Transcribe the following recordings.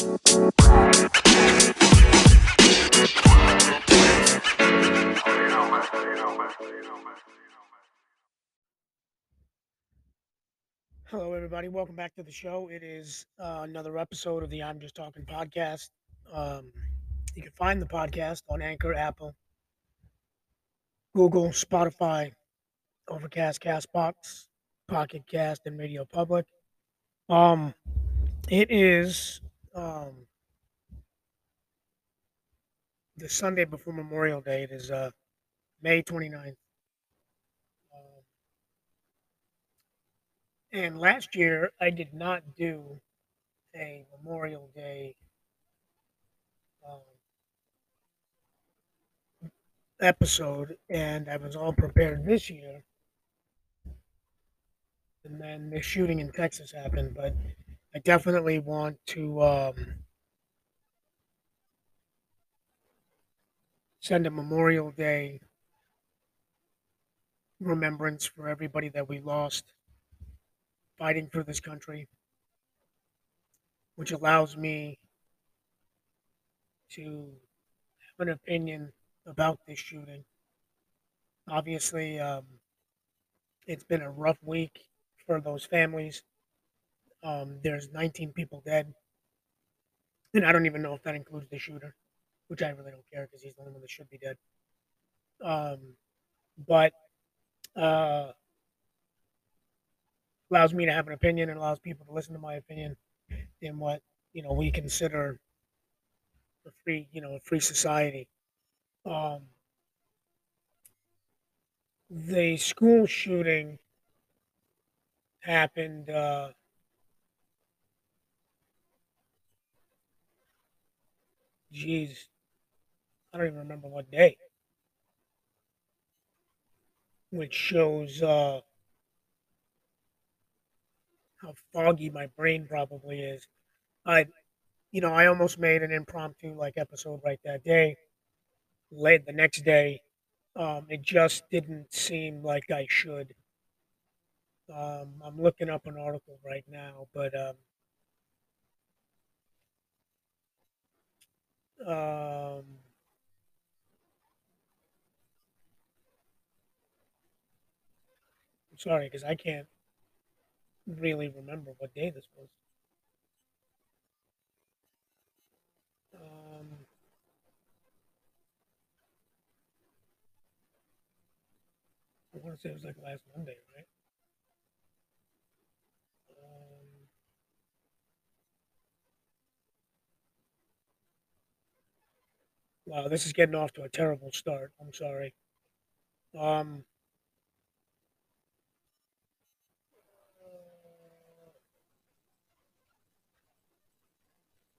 Hello, everybody. Welcome back to the show. It is uh, another episode of the I'm Just Talking podcast. Um, you can find the podcast on Anchor, Apple, Google, Spotify, Overcast, Castbox, Pocket Cast, and Radio Public. Um, it is um, the Sunday before Memorial Day. It is uh, May 29th. Um, and last year, I did not do a Memorial Day um, episode, and I was all prepared this year. And then the shooting in Texas happened, but I definitely want to um, send a Memorial Day remembrance for everybody that we lost fighting for this country, which allows me to have an opinion about this shooting. Obviously, um, it's been a rough week for those families. Um, there's 19 people dead, and I don't even know if that includes the shooter, which I really don't care because he's the only one that should be dead. Um, but uh, allows me to have an opinion and allows people to listen to my opinion in what you know we consider a free you know a free society. Um, the school shooting happened. Uh, geez, I don't even remember what day. Which shows uh, how foggy my brain probably is. I, you know, I almost made an impromptu like episode right that day. Late the next day, um, it just didn't seem like I should. Um, I'm looking up an article right now, but um, um, I'm sorry because I can't really remember what day this was. Um, I want to say it was like last Monday, right? Wow, this is getting off to a terrible start. I'm sorry. Um,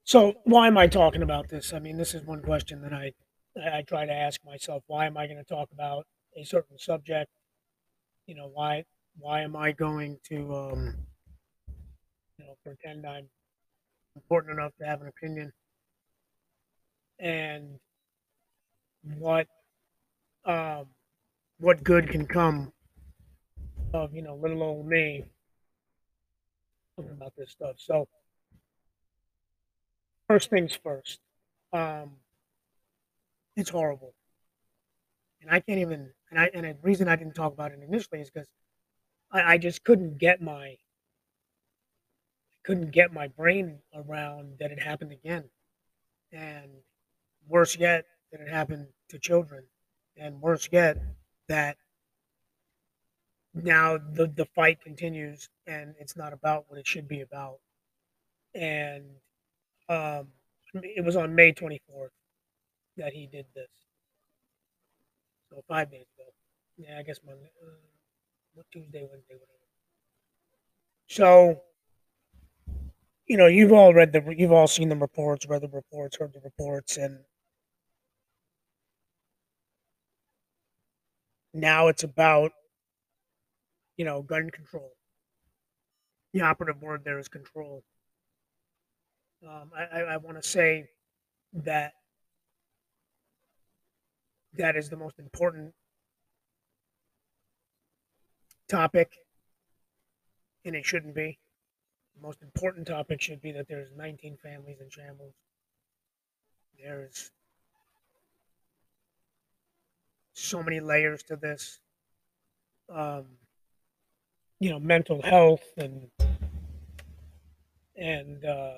so why am I talking about this? I mean, this is one question that I I I try to ask myself. Why am I going to talk about a certain subject? You know, why why am I going to um, you know pretend I'm important enough to have an opinion? And what um, what good can come of you know little old me talking about this stuff? So first things first. Um, it's horrible, and I can't even. And I and the reason I didn't talk about it initially is because I, I just couldn't get my couldn't get my brain around that it happened again, and worse yet, that it happened to children, and worse yet, that now the the fight continues and it's not about what it should be about. And um, it was on May 24th that he did this. So five days ago. Yeah, I guess Monday, uh, Tuesday, Wednesday, whatever. So, you know, you've all read the, you've all seen the reports, read the reports, heard the reports, and now it's about, you know, gun control. The operative word there is control. Um, I, I, I want to say that that is the most important topic, and it shouldn't be. The most important topic should be that there's 19 families in shambles. There's so many layers to this. Um, you know, mental health and and uh,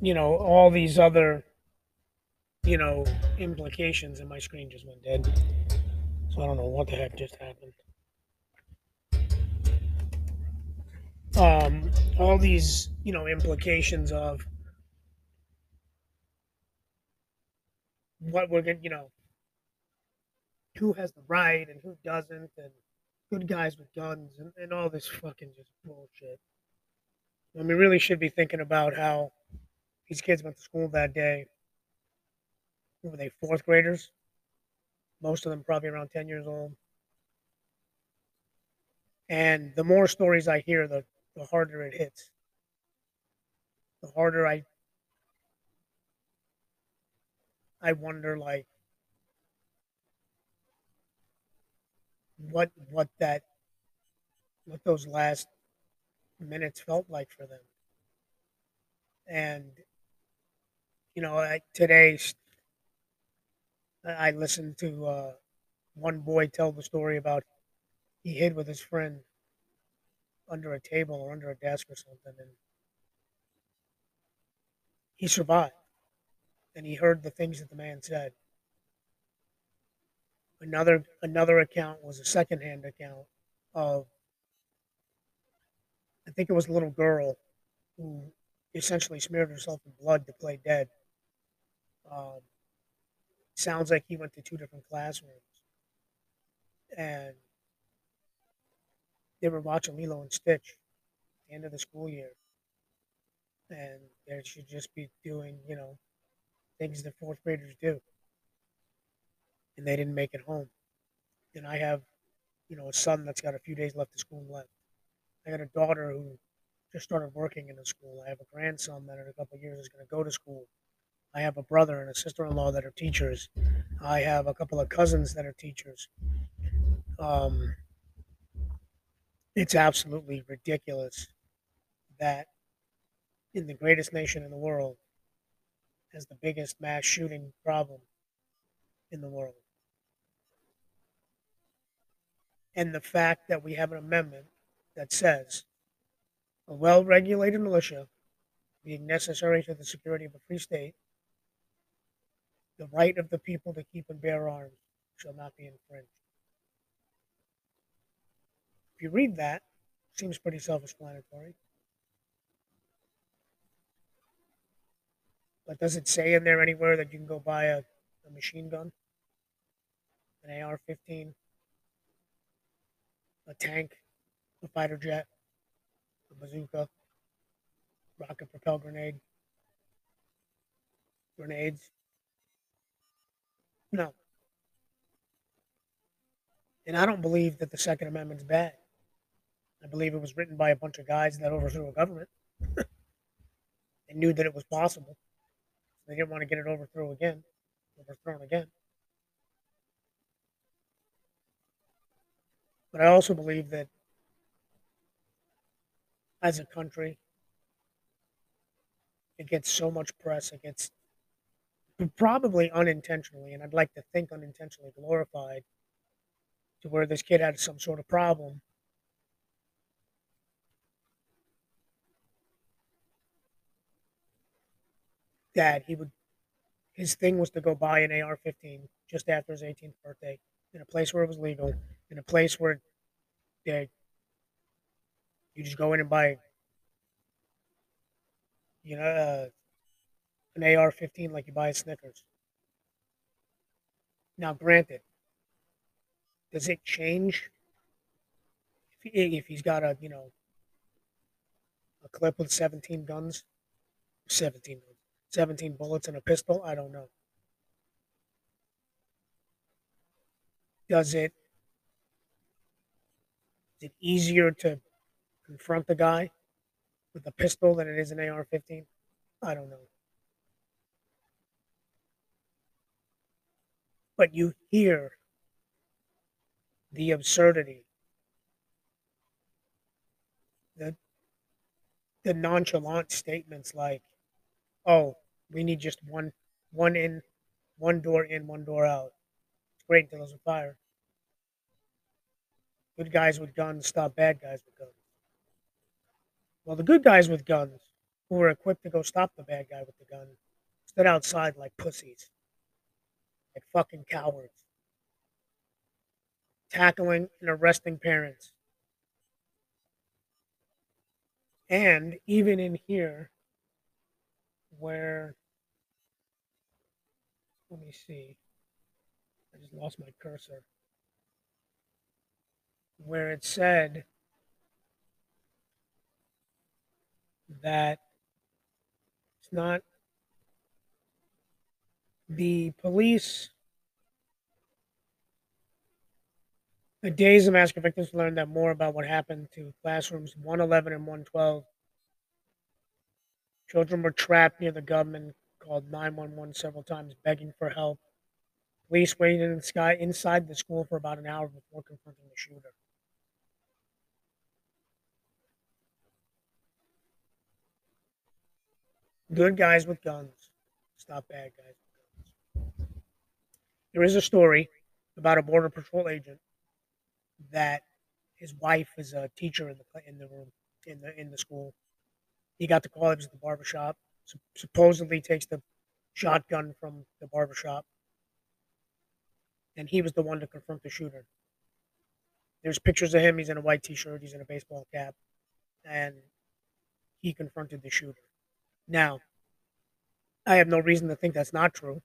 you know all these other you know implications. And my screen just went dead, so I don't know what the heck just happened. Um, all these you know implications of what we're gonna, you know, who has the right and who doesn't, and good guys with guns, and, and all this fucking just bullshit. And we really should be thinking about how these kids went to school that day. Were they, fourth graders? Most of them probably around 10 years old. And the more stories I hear, the, the harder it hits. The harder I I wonder like what what that what those last minutes felt like for them. And you know, I, today I listened to uh, one boy tell the story about he hid with his friend under a table or under a desk or something, and he survived and he heard the things that the man said. Another another account was a secondhand account of I think it was a little girl who essentially smeared herself in blood to play dead. Um, sounds like he went to two different classrooms, and they were watching Lilo and Stitch at the end of the school year, and they should just be doing, you know, things that fourth graders do. And they didn't make it home. And I have, you know, a son that's got a few days left of school left. I got a daughter who just started working in the school. I have a grandson that in a couple years is going to go to school. I have a brother and a sister in law that are teachers. I have a couple of cousins that are teachers. Um, it's absolutely ridiculous that in the greatest nation in the world, as the biggest mass shooting problem in the world. And the fact that we have an amendment that says a well regulated militia being necessary to the security of a free state, the right of the people to keep and bear arms shall not be infringed. If you read that, seems pretty self explanatory. But does it say in there anywhere that you can go buy a, a machine gun, an AR 15, a tank, a fighter jet, a bazooka, rocket propelled grenade, grenades? No. And I don't believe that the Second Amendment's bad. I believe it was written by a bunch of guys that overthrew a government and knew that it was possible. They didn't want to get it overthrown again, overthrown again. But I also believe that as a country, it gets so much press. It gets probably unintentionally, and I'd like to think unintentionally glorified to where this kid had some sort of problem. That he would his thing was to go buy an AR-15 just after his 18th birthday in a place where it was legal, in a place where they, you just go in and buy, you know, uh, an AR-15 like you buy a Snickers. Now, granted, does it change if, he, if he's got a you know a clip with 17 guns, 17 guns, 17 bullets in a pistol? I don't know. Does it is it easier to confront the guy with a pistol than it is an AR-15? I don't know. But you hear the absurdity the the nonchalant statements like, "Oh, we need just one one in, one door in, one door out." It's great until there's a fire. Good guys with guns stop bad guys with guns. Well, the good guys with guns, who were equipped to go stop the bad guy with the gun, stood outside like pussies, like fucking cowards, tackling and arresting parents. And even in here, where, let me see, I just lost my cursor, where it said that it's not the police. The days of massacre victims learned that more about what happened to classrooms 111 and 112. Children were trapped near the government, called 911 several times, begging for help. Police waited in the sky inside the school for about an hour before confronting the shooter. Good guys with guns stop bad guys with guns. There is a story about a border patrol agent that his wife is a teacher in the in the room in the in the school. He got the call. He was at the barbershop. Supposedly takes the shotgun from the barbershop, and he was the one to confront the shooter. There's pictures of him. He's in a white T-shirt. He's in a baseball cap, and he confronted the shooter. Now, I have no reason to think that's not true.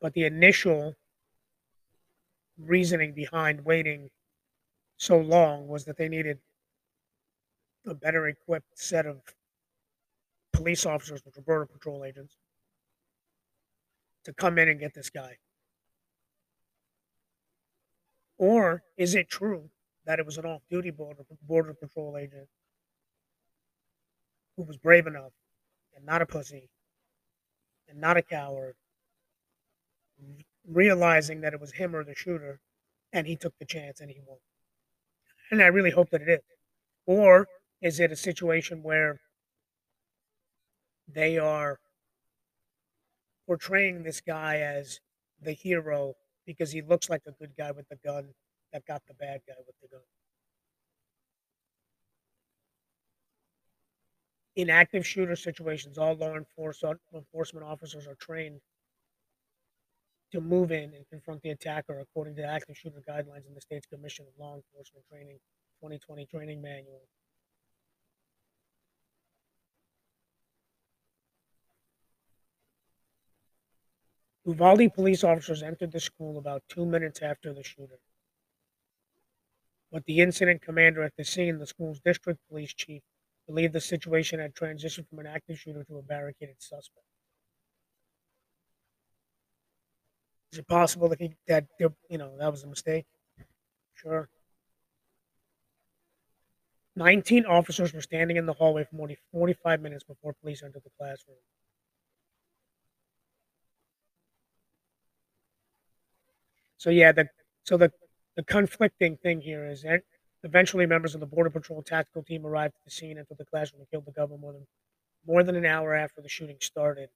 But the initial reasoning behind waiting so long was that they needed a better equipped set of police officers, which were border patrol agents, to come in and get this guy. Or is it true that it was an off duty border, border patrol agent who was brave enough and not a pussy and not a coward, realizing that it was him or the shooter, and he took the chance and he won. And I really hope that it is. Or is it a situation where they are portraying this guy as the hero because he looks like a good guy with the gun that got the bad guy with the gun? in active shooter situations, all law enforcement officers are trained to move in and confront the attacker according to active shooter guidelines in the state's Commission of Law Enforcement Training 2020 training manual. Uvalde police officers entered the school about two minutes after the shooter. But the incident commander at the scene, the school's district police chief, believed the situation had transitioned from an active shooter to a barricaded suspect. Is it possible that he that you know that was a mistake? Sure. 19 officers were standing in the hallway for more than 45 minutes before police entered the classroom. So yeah, the so the the conflicting thing here is that Eventually, members of the Border Patrol tactical team arrived at the scene, entered the classroom, and killed the governor more than more than an hour after the shooting started.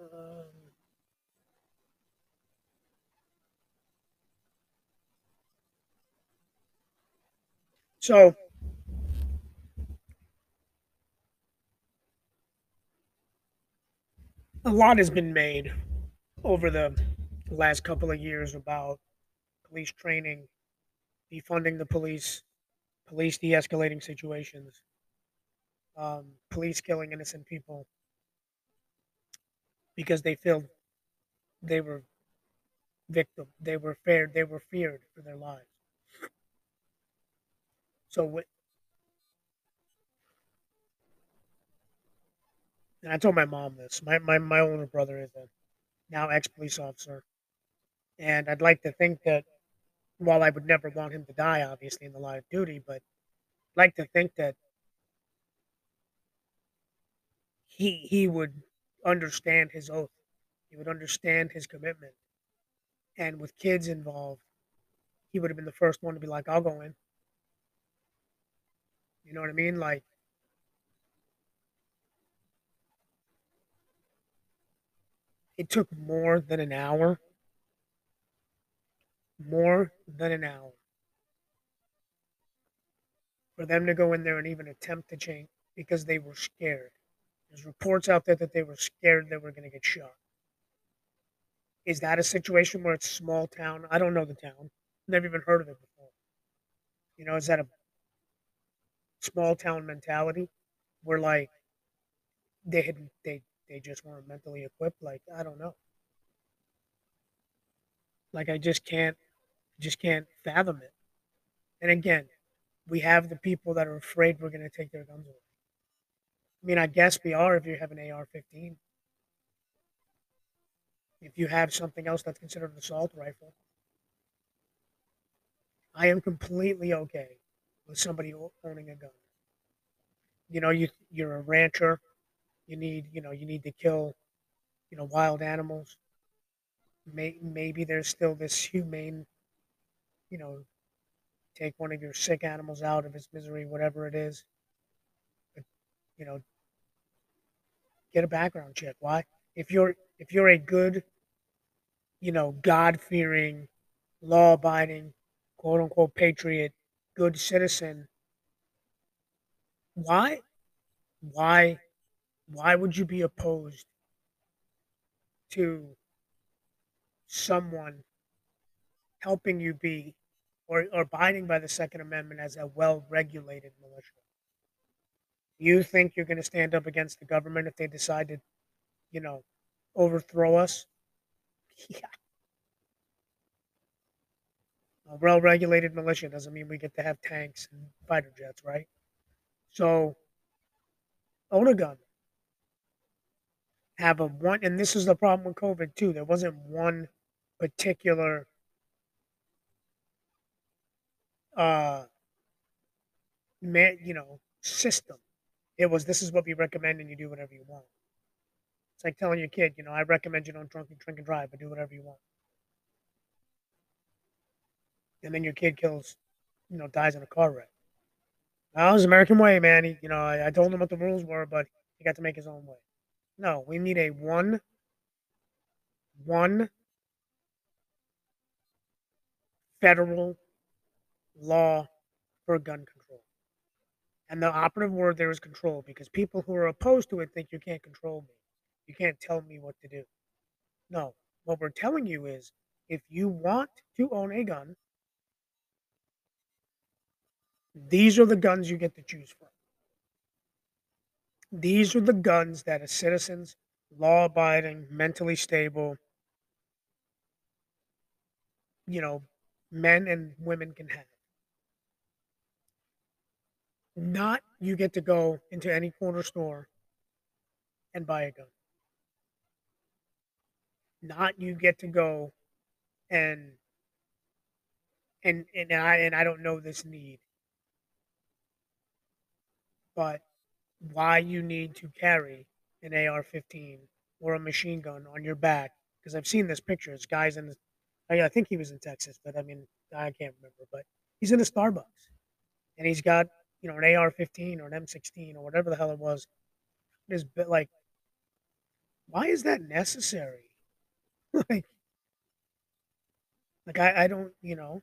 Um, so a lot has been made over the last couple of years about police training, defunding the police, police de escalating situations, um, police killing innocent people because they felt they were victim, they were feared, they were feared for their lives. So and I told my mom this. My my, my older brother is a now ex police officer, and I'd like to think that while I would never want him to die, obviously in the line of duty, but I'd like to think that he he would understand his oath He would understand his commitment. And with kids involved, he would have been the first one to be like, I'll go in. You know what I mean? Like, it took more than an hour. More than an hour for them to go in there and even attempt to change because they were scared. There's reports out there that they were scared they were going to get shot. Is that a situation where it's small town? I don't know the town. Never even heard of it before. You know, is that a small town mentality where like they had they they just weren't mentally equipped? Like I don't know. Like I just can't just can't fathom it. And again, we have the people that are afraid we're going to take their guns away. I mean, I guess we are if you have an AR 15. If you have something else that's considered an assault rifle, I am completely okay with somebody owning a gun. You know, you you're a rancher, you need you know you need to kill, you know, wild animals. May, maybe there's still this humane, you know, take one of your sick animals out of its misery, whatever it is. But, you know, get a background check. Why? If you're if you're a good, you know, God fearing, law abiding, quote unquote patriot, good citizen, why why why would you be opposed to someone helping you be or, or abiding by the Second Amendment as a well regulated militia. You think you're going to stand up against the government if they decide to, you know, overthrow us? Yeah. A well regulated militia doesn't mean we get to have tanks and fighter jets, right? So, own a gun. Have a one, and this is the problem with COVID too. There wasn't one particular uh man, you know, system. It was this is what we recommend and you do whatever you want. It's like telling your kid, you know, I recommend you don't drink and drink and drive, but do whatever you want. And then your kid kills, you know, dies in a car wreck. That was American way, man. He, you know, I, I told him what the rules were, but he got to make his own way. No, we need a one, one federal law for gun control. And the operative word there is control because people who are opposed to it think you can't control me. You can't tell me what to do. No, what we're telling you is if you want to own a gun, these are the guns you get to choose from. These are the guns that a citizen's law abiding, mentally stable, you know, men and women can have. Not you get to go into any corner store and buy a gun. Not you get to go and and and I and I don't know this need. But why you need to carry an AR-15 or a machine gun on your back? Because I've seen this picture. It's guys in the, I, think he was in Texas, but I mean I can't remember. But he's in a Starbucks, and he's got you know, an AR-15 or an M16 or whatever the hell it was. It is like, why is that necessary? like, like I, I don't, you know.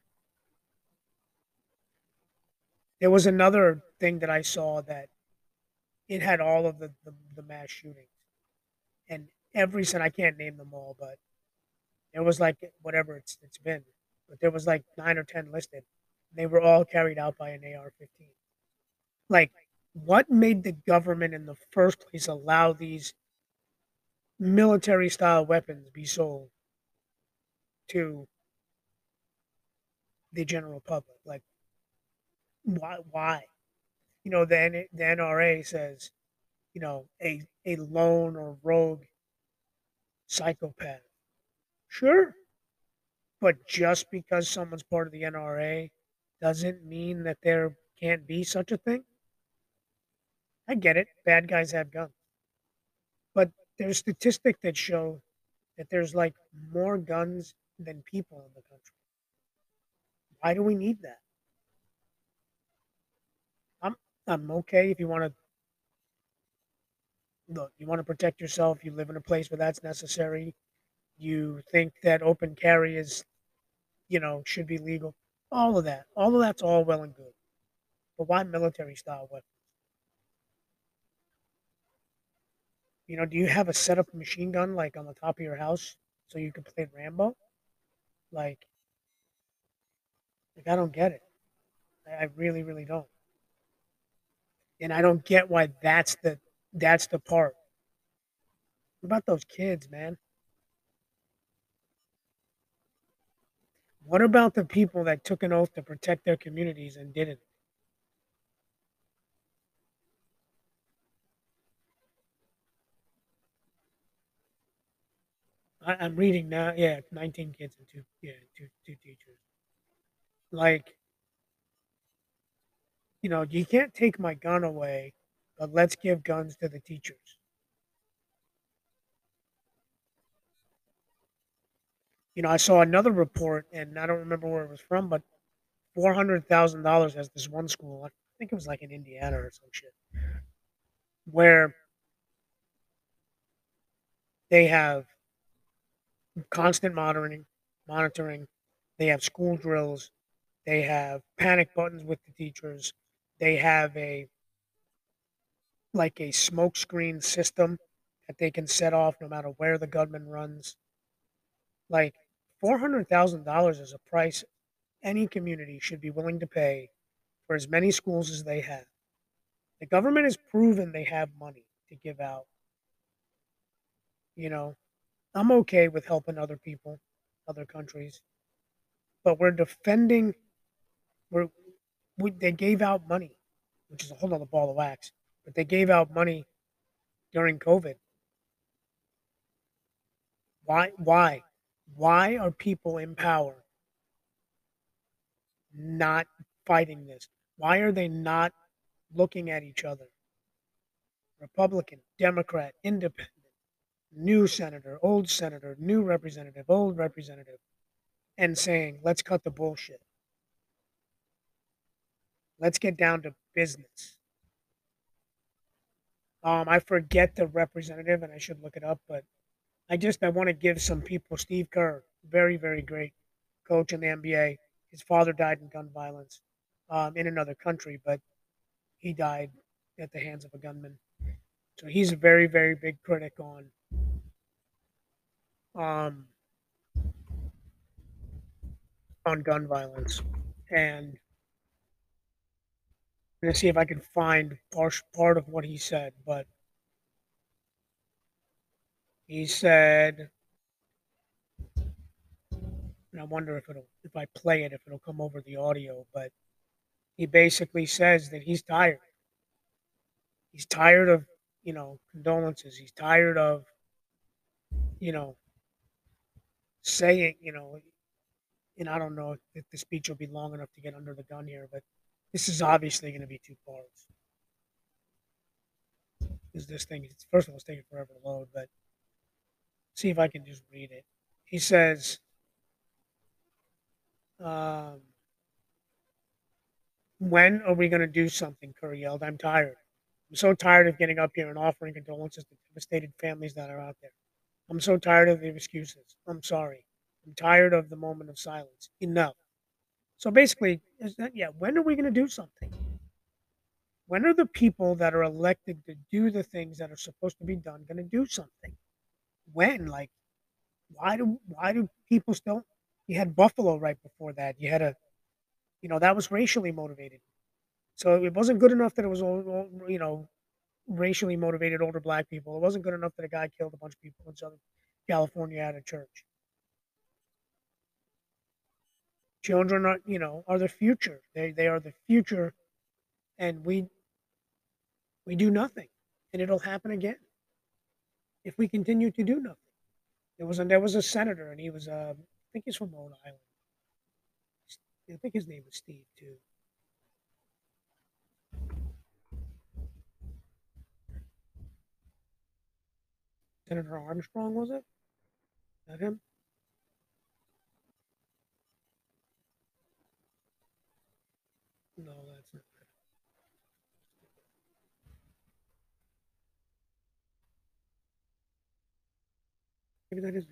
There was another thing that I saw that it had all of the, the, the mass shootings. And every son, I can't name them all, but it was like whatever it's it's been. But there was like nine or ten listed. They were all carried out by an AR-15 like what made the government in the first place allow these military style weapons be sold to the general public like why why you know then the NRA says you know a a lone or rogue psychopath sure but just because someone's part of the NRA doesn't mean that there can't be such a thing I get it. Bad guys have guns. But there's statistics that show that there's like more guns than people in the country. Why do we need that? I'm okay if you want to look, you want to protect yourself, you live in a place where that's necessary. You think that open carry is, you know, should be legal. All of that. All of that's all well and good. But why military style weapons? You know, do you have a set up machine gun like on the top of your house so you can play Rambo? Like, like I don't get it. I really, really don't. And I don't get why that's the that's the part. What about those kids, man? What about the people that took an oath to protect their communities and didn't? I, I'm reading now. Yeah, 19 kids and two, yeah, two, two teachers. Like, you know, you can't take my gun away, but let's give guns to the teachers. You know, I saw another report, and I don't remember where it was from, but four hundred thousand dollars has this one school. I think it was like in Indiana or some shit, where they have constant monitoring, monitoring. They have school drills. They have panic buttons with the teachers. They have a like a smokescreen system that they can set off no matter where the gunman runs. Like four hundred thousand dollars is a price any community should be willing to pay for as many schools as they have. The government has proven they have money to give out. You know, I'm okay with helping other people, other countries, but we're defending. We're we, they gave out money, which is a whole other ball of wax. But they gave out money during COVID. Why? Why? Why are people in power not fighting this? Why are they not looking at each other? Republican, Democrat, Independent new senator, old senator, new representative, old representative, and saying, let's cut the bullshit. Let's get down to business. Um, I forget the representative, and I should look it up, but I just I want to give some people. Steve Kerr, very very great coach in the NBA. His father died in gun violence um, in another country, but he died at the hands of a gunman. So he's a very very big critic on um, on gun violence, and I'm gonna see if I can find part part of what he said. But he said, and I wonder if it'll if I play it if it'll come over the audio. But he basically says that he's tired. He's tired of you know condolences. He's tired of you know saying, you know, and I don't know if the speech will be long enough to get under the gun here, but this is obviously going to be two parts. Is this thing? First of all, it's taking forever to load, but see if I can just read it. He says, um, "When are we going to do something?" Kerr yelled. "I'm tired. I'm so tired of getting up here and offering condolences to devastated families that are out there. I'm so tired of the excuses. I'm sorry. I'm tired of the moment of silence. Enough. So basically, is that yeah? When are we going to do something? When are the people that are elected to do the things that are supposed to be done going to do something? When? Like, why do why do people still? You had Buffalo right before that. You had a, you know, that was racially motivated. So it wasn't good enough that it was, all, you know, racially motivated older black people. It wasn't good enough that a guy killed a bunch of people in Southern California at a church. Children are, you know, are the future. They they are the future, and we we do nothing, and it'll happen again if we continue to do nothing. There was a there was a senator, and he was uh, I think he's from Rhode Island. I think his name was Steve too. Senator Armstrong, was it? that him? No, that's not. Maybe that is.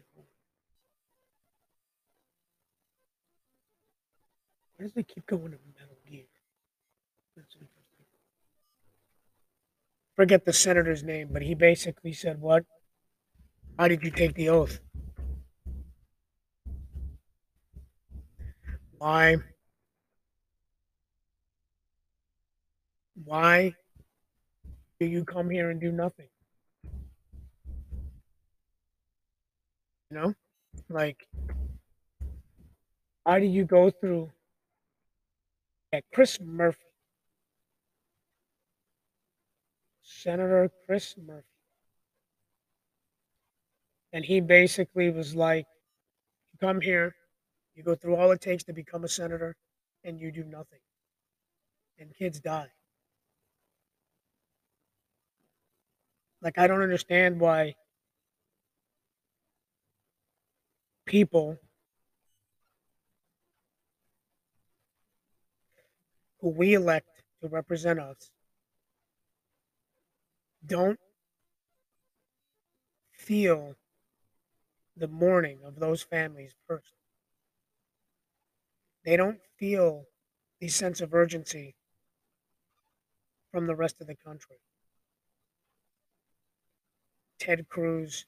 Why does they keep going to Metal Gear? Forget the senator's name, but he basically said, "What? How did you take the oath? Why? Why do you come here and do nothing? You know, like, how do you go through?" Yeah, Chris Murphy. Senator Chris Murphy. And he basically was like, you come here, you go through all it takes to become a senator, and you do nothing. And kids die. Like, I don't understand why people who we elect to represent us don't feel the mourning of those families first. They don't feel the sense of urgency from the rest of the country. Ted Cruz,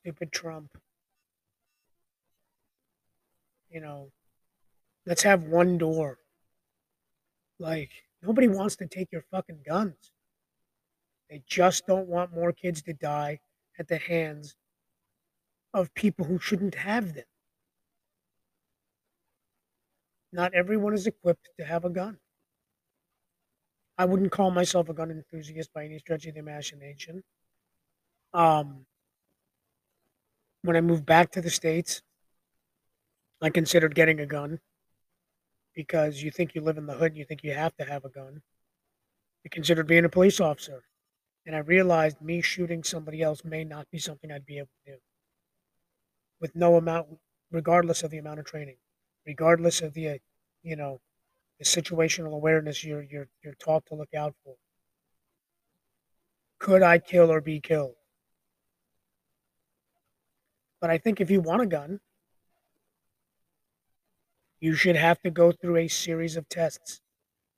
stupid Trump. You know, let's have one door. Like, nobody wants to take your fucking guns. They just don't want more kids to die at the hands of people who shouldn't have them. Not everyone is equipped to have a gun. I wouldn't call myself a gun enthusiast by any stretch of the imagination. Um, when I moved back to the States, I considered getting a gun because you think you live in the hood, you think you have to have a gun. I considered being a police officer and I realized me shooting somebody else may not be something I'd be able to do with no amount, regardless of the amount of training, regardless of the, uh, you know, the situational awareness you're you're you're taught to look out for. Could I kill or be killed? But I think if you want a gun, you should have to go through a series of tests,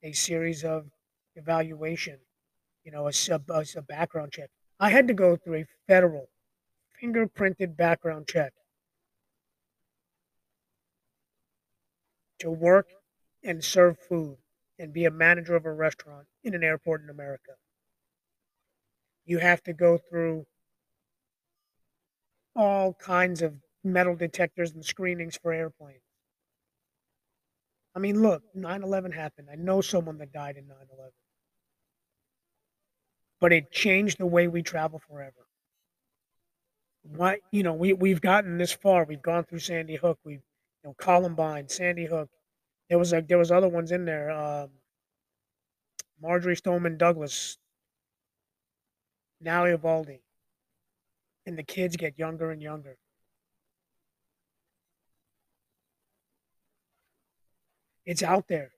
a series of evaluation, you know, a, a, a background check. I had to go through a federal fingerprinted background check to work and serve food and be a manager of a restaurant in an airport in America. You have to go through all kinds of metal detectors and screenings for airplanes. I mean, look, 9 11 happened. I know someone that died in 9 11 but it changed the way we travel forever. Why, you know, we we've gotten this far. We've gone through Sandy Hook. We've, you know, Columbine, Sandy Hook. There was like there was other ones in there. Um, Marjory Stoneman Douglas, now Uvalde, and the kids get younger and younger. It's out there.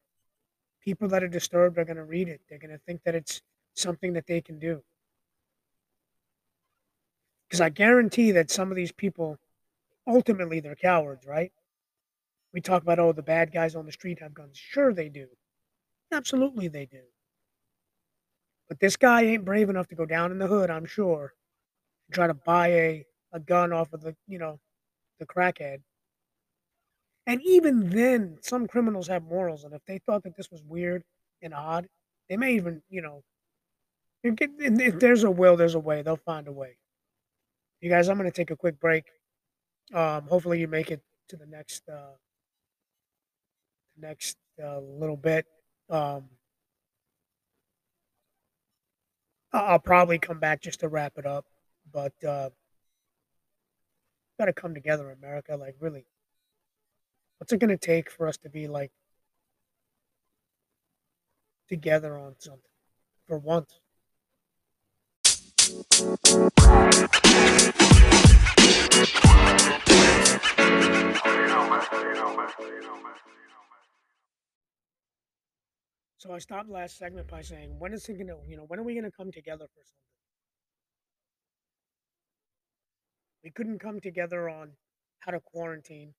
People that are disturbed are going to read it. They're going to think that it's something that they can do. Because I guarantee that some of these people, ultimately, they're cowards, right? We talk about, oh, the bad guys on the street have guns. Sure, they do. Absolutely, they do. But this guy ain't brave enough to go down in the hood, I'm sure, and try to buy a, a gun off of the, you know, the crackhead. And even then, some criminals have morals, and if they thought that this was weird and odd, they may even, you know, if there's a will, there's a way. They'll find a way. You guys, I'm going to take a quick break. Um, hopefully, you make it to the next uh, next uh, little bit. Um, I'll probably come back just to wrap it up, but uh, got to come together, America. Like, really, what's it going to take for us to be like together on something for once? So I stopped last segment by saying, when is it gonna, you know, when are we gonna come together for something? We couldn't come together on how to quarantine,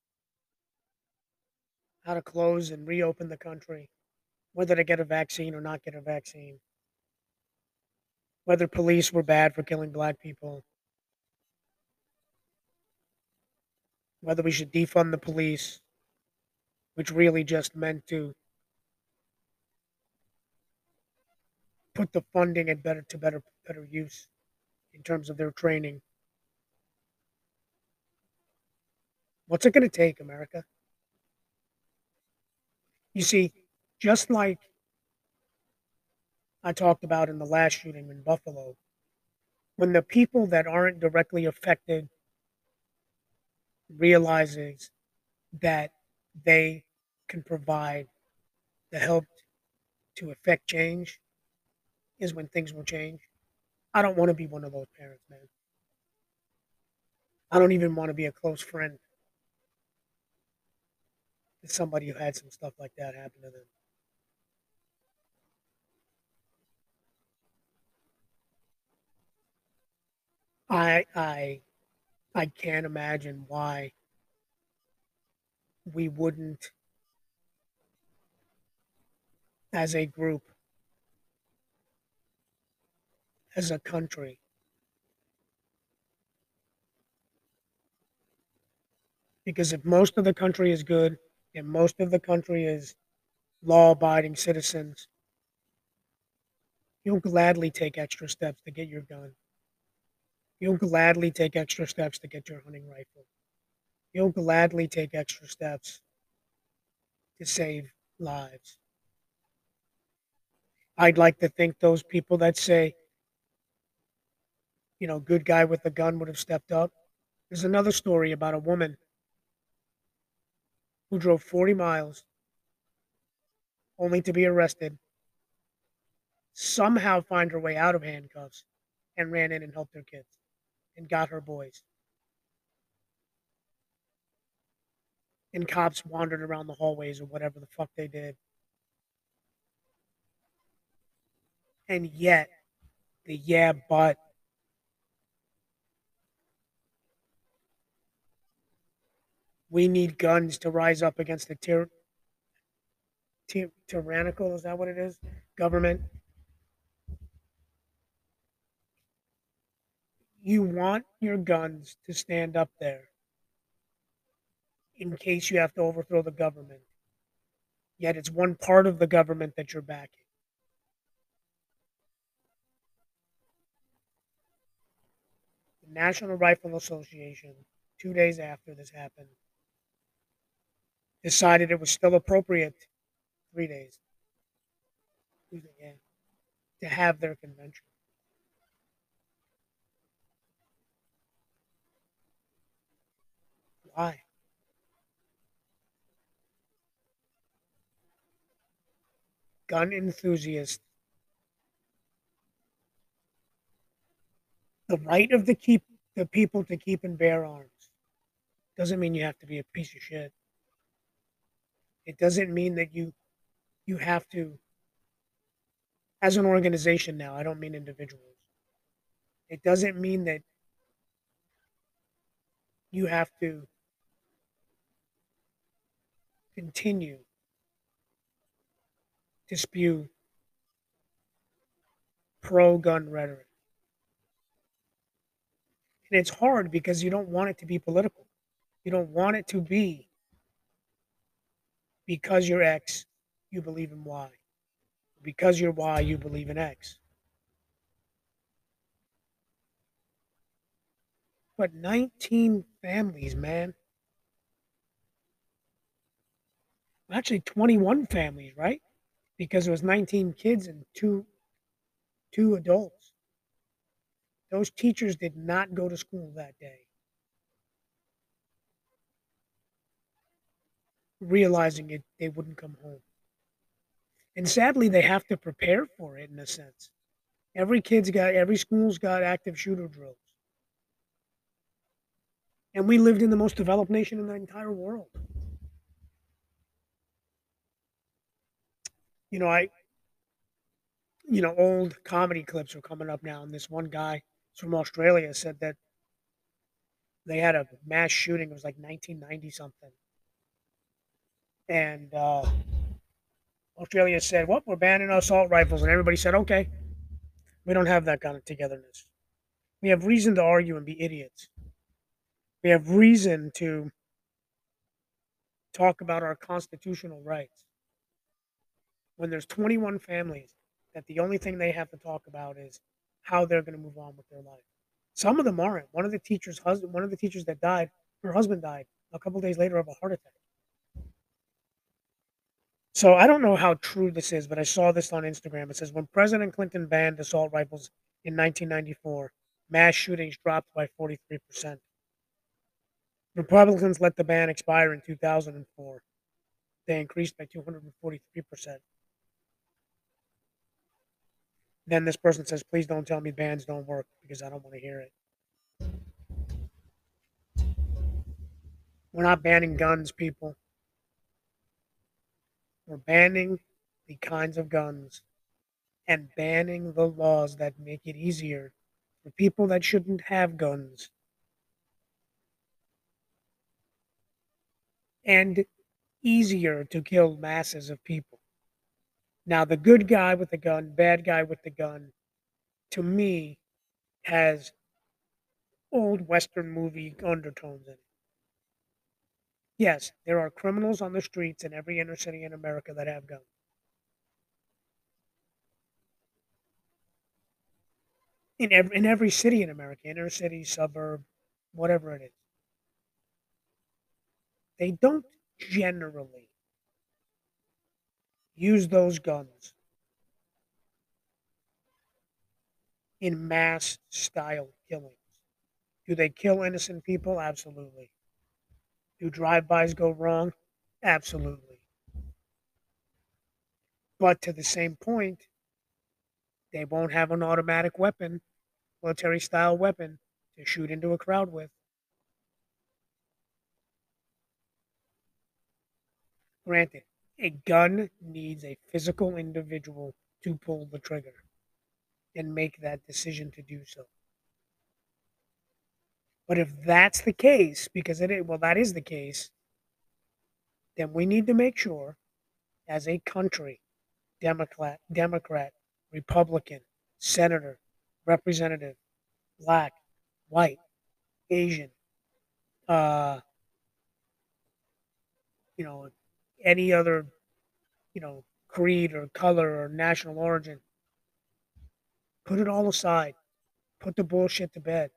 how to close and reopen the country, whether to get a vaccine or not get a vaccine, whether police were bad for killing black people, whether we should defund the police, which really just meant to put the funding at better to better better use in terms of their training. What's it going to take, America? You see, just like I talked about in the last shooting in Buffalo, when the people that aren't directly affected realizes that they can provide the help to affect change is when things will change. I don't want to be one of those parents, man. I don't even want to be a close friend somebody who had some stuff like that happen to them. I I I can't imagine why we wouldn't as a group as a country because if most of the country is good and most of the country is law abiding citizens you'll gladly take extra steps to get your gun You'll gladly take extra steps to get your hunting rifle. You'll gladly take extra steps to save lives. I'd like to think those people that say, you know, good guy with a gun would have stepped up. There's another story about a woman who drove 40 miles only to be arrested, somehow find her way out of handcuffs, and ran in and helped her kids and got her boys. And cops wandered around the hallways or whatever the fuck they did. And yet, the yeah, but we need guns to rise up against the tyr- ty- tyrannical, is that what it is? Government you want your guns to stand up there in case you have to overthrow the government. Yet it's one part of the government that you're backing. The National Rifle Association, two days after this happened, decided it was still appropriate, three days, to have their convention. Why? Gun enthusiast. The right of the keep the people to keep and bear arms doesn't mean you have to be a piece of shit. It doesn't mean that you you have to as an organization now, I don't mean individuals. It doesn't mean that you have to continue to spew pro gun rhetoric. And it's hard because you don't want it to be political. You don't want it to be because you're X, you believe in Y. Because you're Y, you believe in X. But 19 families, man. actually 21 families, right? Because it was 19 kids and two two adults. Those teachers did not go to school that day. Realizing it they wouldn't come home. And sadly they have to prepare for it in a sense. Every kid's got every school's got active shooter drills. And we lived in the most developed nation in the entire world. You know, I, you know, old comedy clips are coming up now, and this one guy from Australia said that they had a mass shooting. It was like 1990 something, and uh, Australia said, "Well, we're banning assault rifles," and everybody said, "Okay, we don't have that kind of togetherness. We have reason to argue and be idiots. We have reason to talk about our constitutional rights." When there's 21 families that the only thing they have to talk about is how they're going to move on with their life. Some of them aren't. One of the teachers' husband, one of the teachers that died, her husband died a couple days later of a heart attack. So I don't know how true this is, but I saw this on Instagram. It says when President Clinton banned assault rifles in 1994, mass shootings dropped by 43%. Republicans let the ban expire in 2004. They increased by 243%. Then this person says, please don't tell me bans don't work because I don't want to hear it. We're not banning guns, people. We're banning the kinds of guns and banning the laws that make it easier for people that shouldn't have guns and easier to kill masses of people. Now, the good guy with the gun, bad guy with the gun, to me, has old Western movie undertones in it. Yes, there are criminals on the streets in every inner city in America that have guns. In every, in every city in America, inner city, suburb, whatever it is. They don't generally use those guns in mass style killings. Do they kill innocent people? Absolutely. Do drive-bys go wrong? Absolutely. But to the same point, they won't have an automatic weapon, military style weapon, to shoot into a crowd with. Granted, a gun needs a physical individual to pull the trigger and make that decision to do so. But if that's the case, because it is, well, that is the case, then we need to make sure, as a country, Democrat, Democrat, Republican, Senator, Representative, Black, White, Asian, uh, you know, any other, you know, creed or color or national origin. Put it all aside. Put the bullshit to bed.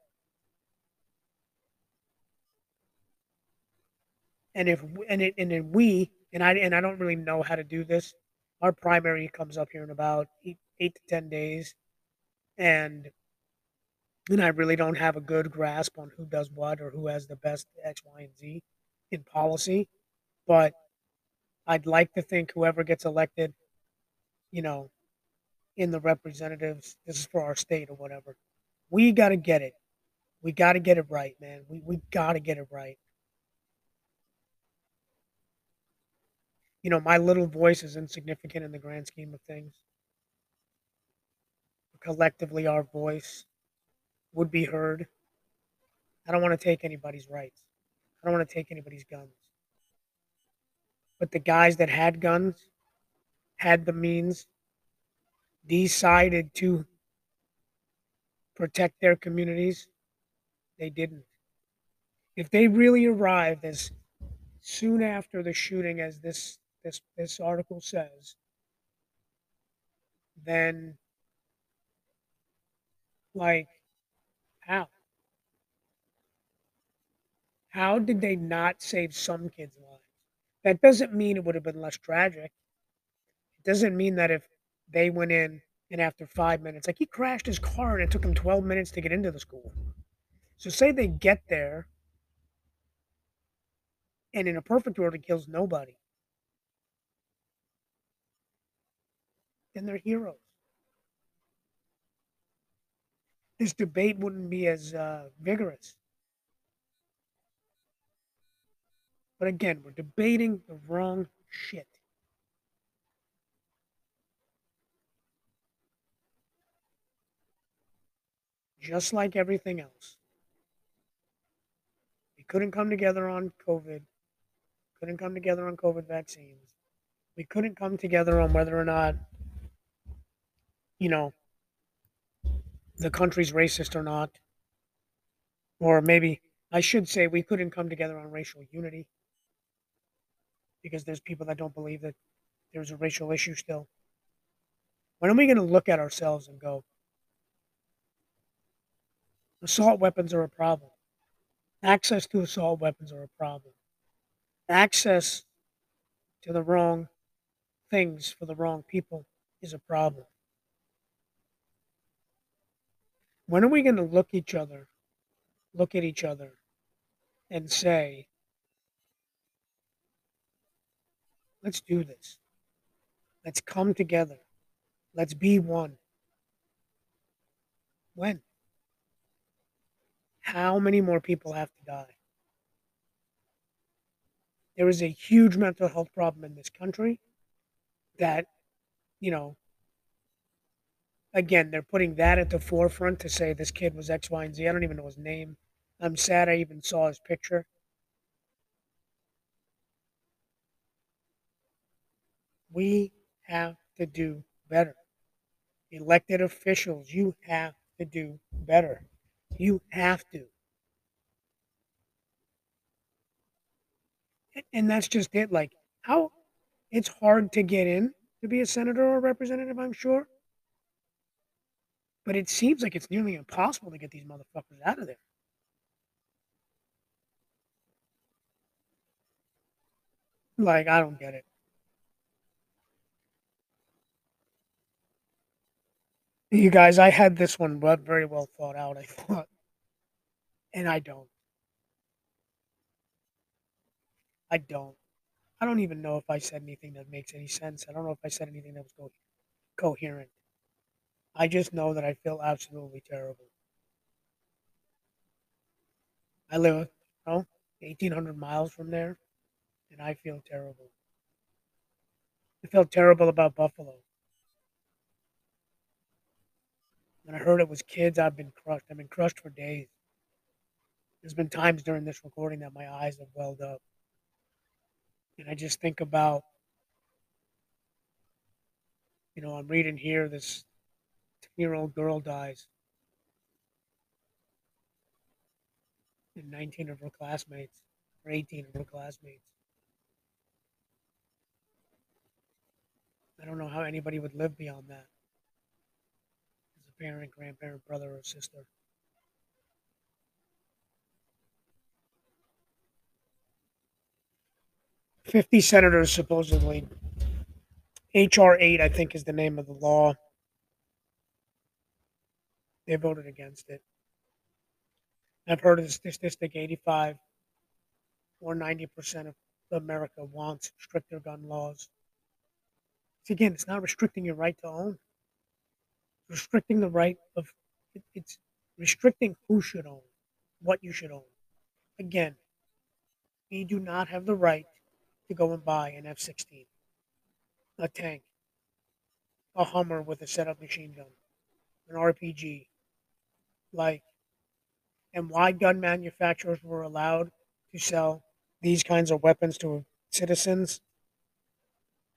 And if and it and then we and I and I don't really know how to do this. Our primary comes up here in about eight, eight to ten days, and and I really don't have a good grasp on who does what or who has the best X, Y, and Z in policy. But I'd like to think whoever gets elected, you know, in the representatives, this is for our state or whatever. We got to get it. We got to get it right, man. We we got to get it right. You know, my little voice is insignificant in the grand scheme of things. Collectively, our voice would be heard. I don't want to take anybody's rights. I don't want to take anybody's guns. But the guys that had guns, had the means, decided to protect their communities, they didn't. If they really arrived as soon after the shooting as this this this article says, then like how? How did they not save some kids' lives? That doesn't mean it would have been less tragic. It doesn't mean that if they went in and after five minutes, like he crashed his car and it took him 12 minutes to get into the school. So say they get there and in a perfect world it kills nobody. Then they're heroes. This debate wouldn't be as uh, vigorous. But again, we're debating the wrong shit. Just like everything else. We couldn't come together on COVID. Couldn't come together on COVID vaccines. We couldn't come together on whether or not, you know, the country's racist or not. Or maybe I should say we couldn't come together on racial unity because there's people that don't believe that there's a racial issue still. When are we going to look at ourselves and go, assault weapons are a problem? Access to assault weapons are a problem. Access to the wrong things for the wrong people is a problem. When are we going to look each other, look at each other, and say, let's do this. Let's come together. Let's be one. When? How many more people have to die? There is a huge mental health problem in this country that, you know, again, they're putting that at the forefront to say this kid was X, Y, and Z. I don't even know his name. I'm sad I even saw his picture. We have to do better. Elected officials, you have to do better. You have to. And that's just it. Like, how it's hard to get in to be a senator or representative, I'm sure. But it seems like it's nearly impossible to get these motherfuckers out of there. Like, I don't get it. You guys, I had this one very well thought out, I thought. And I don't. I don't. I don't even know if I said anything that makes any sense. I don't know if I said anything that was co- coherent. I just know that I feel absolutely terrible. I live, you know, 1,800 miles from there, and I feel terrible. I felt terrible about Buffalo. When I heard it was kids, I've been crushed. I've been crushed for days. There's been times during this recording that my eyes have welled up. And I just think about, you know, I'm reading here this 10 year old girl dies. And 19 of her classmates, or 18 of her classmates. I don't know how anybody would live beyond that as a parent, grandparent, brother, or sister. Fifty senators supposedly. HR eight, I think, is the name of the law. They voted against it. I've heard of the statistic 85 or 90% of America wants stricter gun laws. Again, it's not restricting your right to own. Restricting the right of, it's restricting who should own, what you should own. Again, we do not have the right to go and buy an F 16, a tank, a Hummer with a set up machine gun, an RPG, like, and why gun manufacturers were allowed to sell these kinds of weapons to citizens,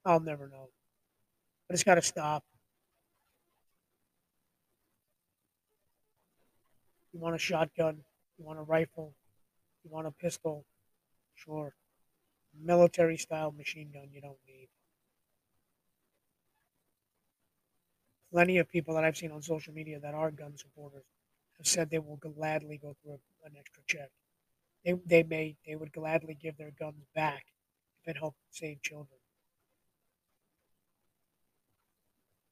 I'll never know. But it's got to stop. You want a shotgun, you want a rifle, you want a pistol, sure. Military style machine gun you don't need. Plenty of people that I've seen on social media that are gun supporters said they will gladly go through an extra check. They, they may they would gladly give their guns back if it helped save children.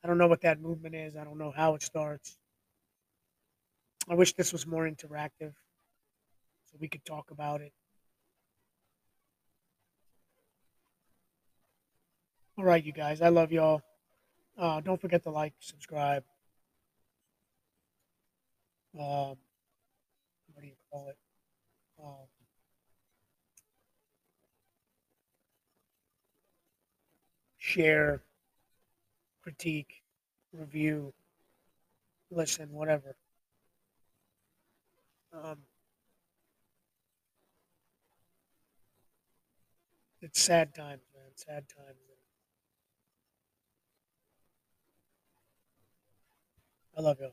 I don't know what that movement is. I don't know how it starts. I wish this was more interactive so we could talk about it. All right, you guys. I love y'all. Uh, don't forget to like, subscribe um, what do you call it? Um, share, critique, review, listen, whatever. Um, it's sad times, man. Sad times. I love you.